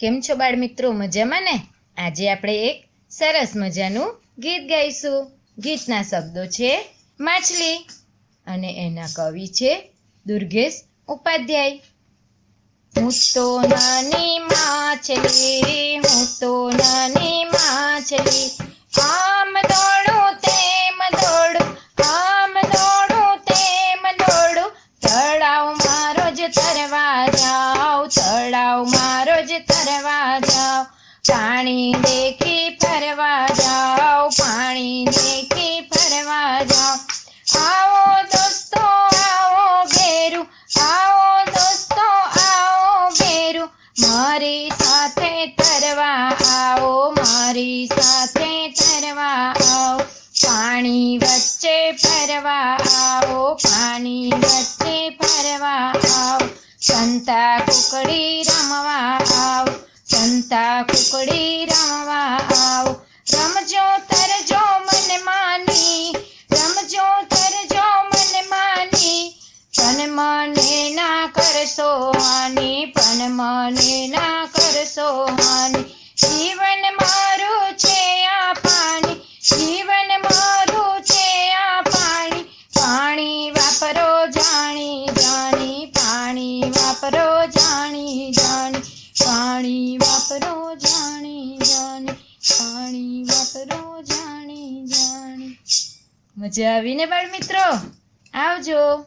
કેમ છો બાળ મિત્રો મજામાં ને? આજે આપણે એક સરસ મજાનું ગીત ગાઈશું. ગીતના શબ્દો છે માછલી અને એના કવિ છે દુર્ગેશ ઉપાધ્યાય. હું તો નાની માછલી, હું તો નાની માછલી, આમ દોડું તેમ દોડું, આમ દોડું તેમ દોડું, તળાવ મારો જ તરવા જાઉં પાણી દેખી ફરવા જાઓ, પાણી દેખી ફરવા જાઓ. આવો દોસ્તો, આવો ઘેરું આવો દોસ્તો, આવો ઘેરુ મારી સાથે તરવા આવો, મારી સાથે તરવા આવો. પાણી વચ્ચે ફરવા આવો, પાણી વચ્ચે ફરવા આવો. સંતા કુકડી સંતા કુકડી રમવા આવ રમજો, તરજો, મન માની. રમજો, તરજો, મન માની. પણ મને ના કરશો હાની. પણ મને ના કરશો હાની. જીવન મારું છે આ પાણી. જીવન મારું છે આ પાણી. પાણી વાપરો, જાણી જાણી. પાણી વાપરો, જાણી જાણી. પાણી વાપરો જાણી જાણી. મજા આવીને બાળ મિત્રો? આવજો.